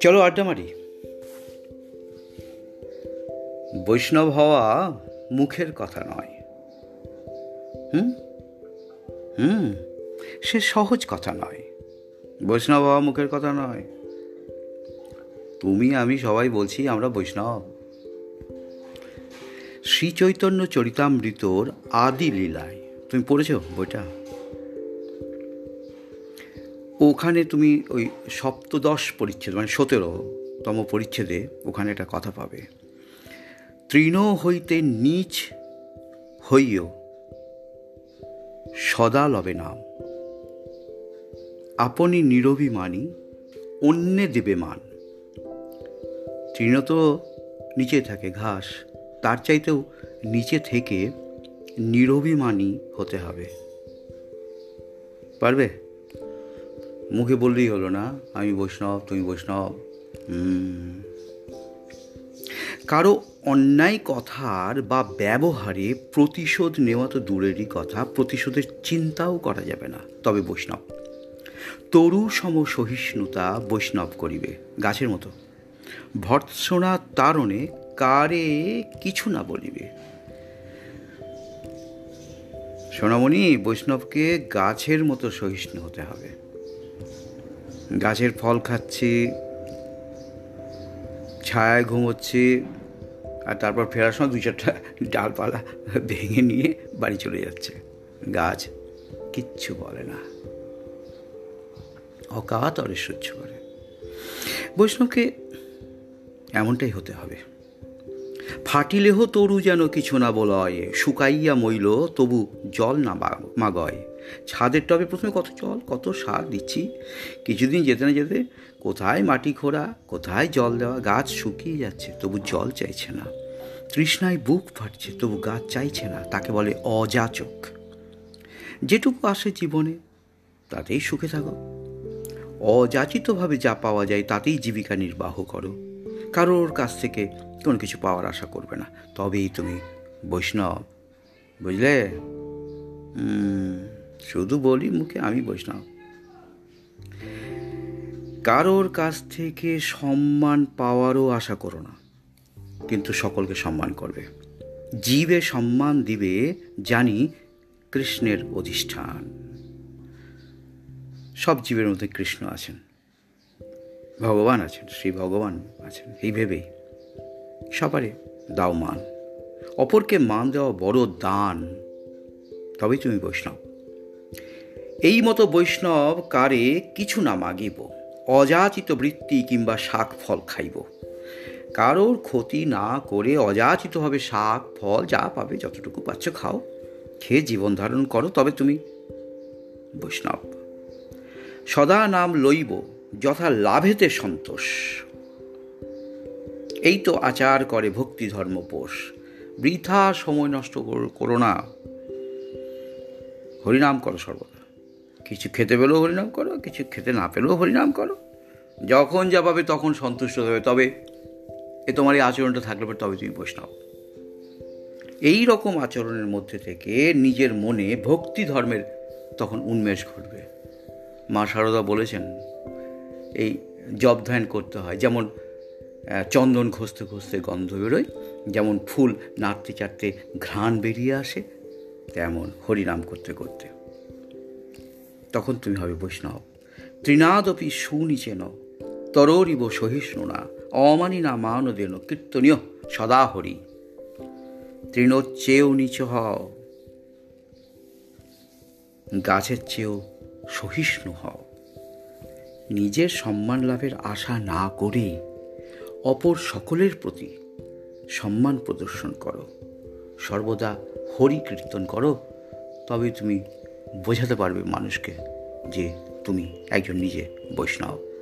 চলো আড্ডা মারি। বৈষ্ণব হওয়া মুখের কথা নয়। হুম? হুম, সে সহজ কথা নয়। বৈষ্ণব হওয়া মুখের কথা নয়। তুমি, আমি সবাই বলছি আমরা বৈষ্ণব। শ্রী চৈতন্য চরিতামৃতর আদি লীলায়। তুমি পড়েছ বইটা? ওখানে তুমি ওই সপ্তদশ পরিচ্ছেদ মানে সতেরোতম পরিচ্ছেদে ওখানে একটা কথা পাবে। তৃণ হইতে নিচ হইও, সদা লবে নাম। আপনি নিরভিমানী অন্যে দেবে মান। তৃণ তো নিচে থাকে, ঘাস। তার চাইতেও নিচে থেকে নিরভিমানী হতে হবে। পারবে? মুখে বললেই হলো না, আমি বৈষ্ণব, তুমি বৈষ্ণব। কারও অন্যায় কথার বা ব্যবহারে প্রতিশোধ নেওয়া তো দূরেরই কথা, প্রতিশোধের চিন্তাও করা যাবে না, তবে বৈষ্ণব। তরু সম সহিষ্ণুতা বৈষ্ণব করিবে, গাছের মতো। ভর্ৎসনা তারণে কারে কিছু না বলিবে। সোনামণি, বৈষ্ণবকে গাছের মতো সহিষ্ণু হতে হবে। গাছের ফল খাচ্ছি, ছায়ায় ঘুমোচ্ছি, আর তারপর ফেরার সময় দু চারটা ডালপালা ভেঙে নিয়ে বাড়ি চলে যাচ্ছে। গাছ কিচ্ছু বলে না। অকাতরে সহ্য করে। বৈষ্ণবকে এমনটাই হতে হবে। ফাটিলেহ তরু যেন কিছু না বলয়, শুকাইয়া মইল তবু জল না মাগয়। ছাদের টবে প্রথমে কত জল, কত সার দিচ্ছি? কিছুদিন যেতে না যেতে কোথায় মাটি খোঁড়া, কোথায় জল দেওয়া, গাছ শুকিয়ে যাচ্ছে, তবু জল চাইছে না। তৃষ্ণায় বুক ফাটছে, তবু গাছ চাইছে না, তাকে বলে অযাচক। যেটুকু আসে জীবনে, তাতেই সুখে থাকো। অযাচিতভাবে যা পাওয়া যায়, তাতেই জীবিকা নির্বাহ করো। কারোর কাছ থেকে কোনো কিছু পাওয়ার আশা করবে না। তবেই তুমি বৈষ্ণব, বুঝলে? শুধু বলি মুখে আমি বৈষ্ণব। কারোর কাছ থেকে সম্মান পাওয়ারও আশা করো না, কিন্তু সকলকে সম্মান করবে। জীবে সম্মান দিবে জানি কৃষ্ণের অধিষ্ঠান। সব জীবের মধ্যে কৃষ্ণ আছেন। ভগবান আছেন, শ্রী ভগবান আছেন, এই ভেবেই। সবারে দাও মান। অপরকে মান দেওয়া বড় দান। তবেই তুমি বৈষ্ণব। এই মতো বৈষ্ণব কারে কিছু না মাগিব। অযাচিত বৃত্তি কিংবা শাক ফল খাইব। কারোর ক্ষতি না করে অযাচিতভাবে শাক, ফল, যা পাবে, যতটুকু পাচ্ছ খাও। খেয়ে জীবন ধারণ করো, তবে তুমি বৈষ্ণব। সদা নাম লইব। যথা লাভেতে সন্তোষ। এই তো আচার করে ভক্তি ধর্ম পোষ। বৃথা সময় নষ্ট করো না। হরিনাম করো সর্বদা। কিছু খেতে পেলেও হরিনাম করো, কিছু খেতে না পেলেও হরিনাম করো। যখন যা পাবে তখন সন্তুষ্ট হবে। তবে এ তোমার এই আচরণটা থাকলে পরে তবে তুমি বৈষ্ণব। এই রকম আচরণের মধ্যে থেকে নিজের মনে ভক্তি ধর্মের তখন উন্মেষ ঘটবে। মা সারদা বলেছেন এই জব ধ্যান করতে হয়। যেমন চন্দন ঘষতে ঘষতে গন্ধ বেরোয়, যেমন ফুল নাড়তে চাড়তে ঘ্রাণ বেরিয়ে আসে, তেমন হরিনাম করতে করতে। তখন তুমি হবে বৈষ্ণব। ত্রিনাদপি সুনিচেন তররিব সহিষ্ণু না অমানি না দেন কীর্তনীয় সদা হরি। তৃণর চেয়েও নিচ হও, গাছের চেয়েও সহিষ্ণু হও। নিজের সম্মান লাভের আশা না করে অপর সকলের প্রতি সম্মান প্রদর্শন করো। সর্বদা হরি কীর্তন করো তবে তুমি বোঝাতে পারবে মানুষকে যে তুমি একজন নিজে বৈষ্ণব।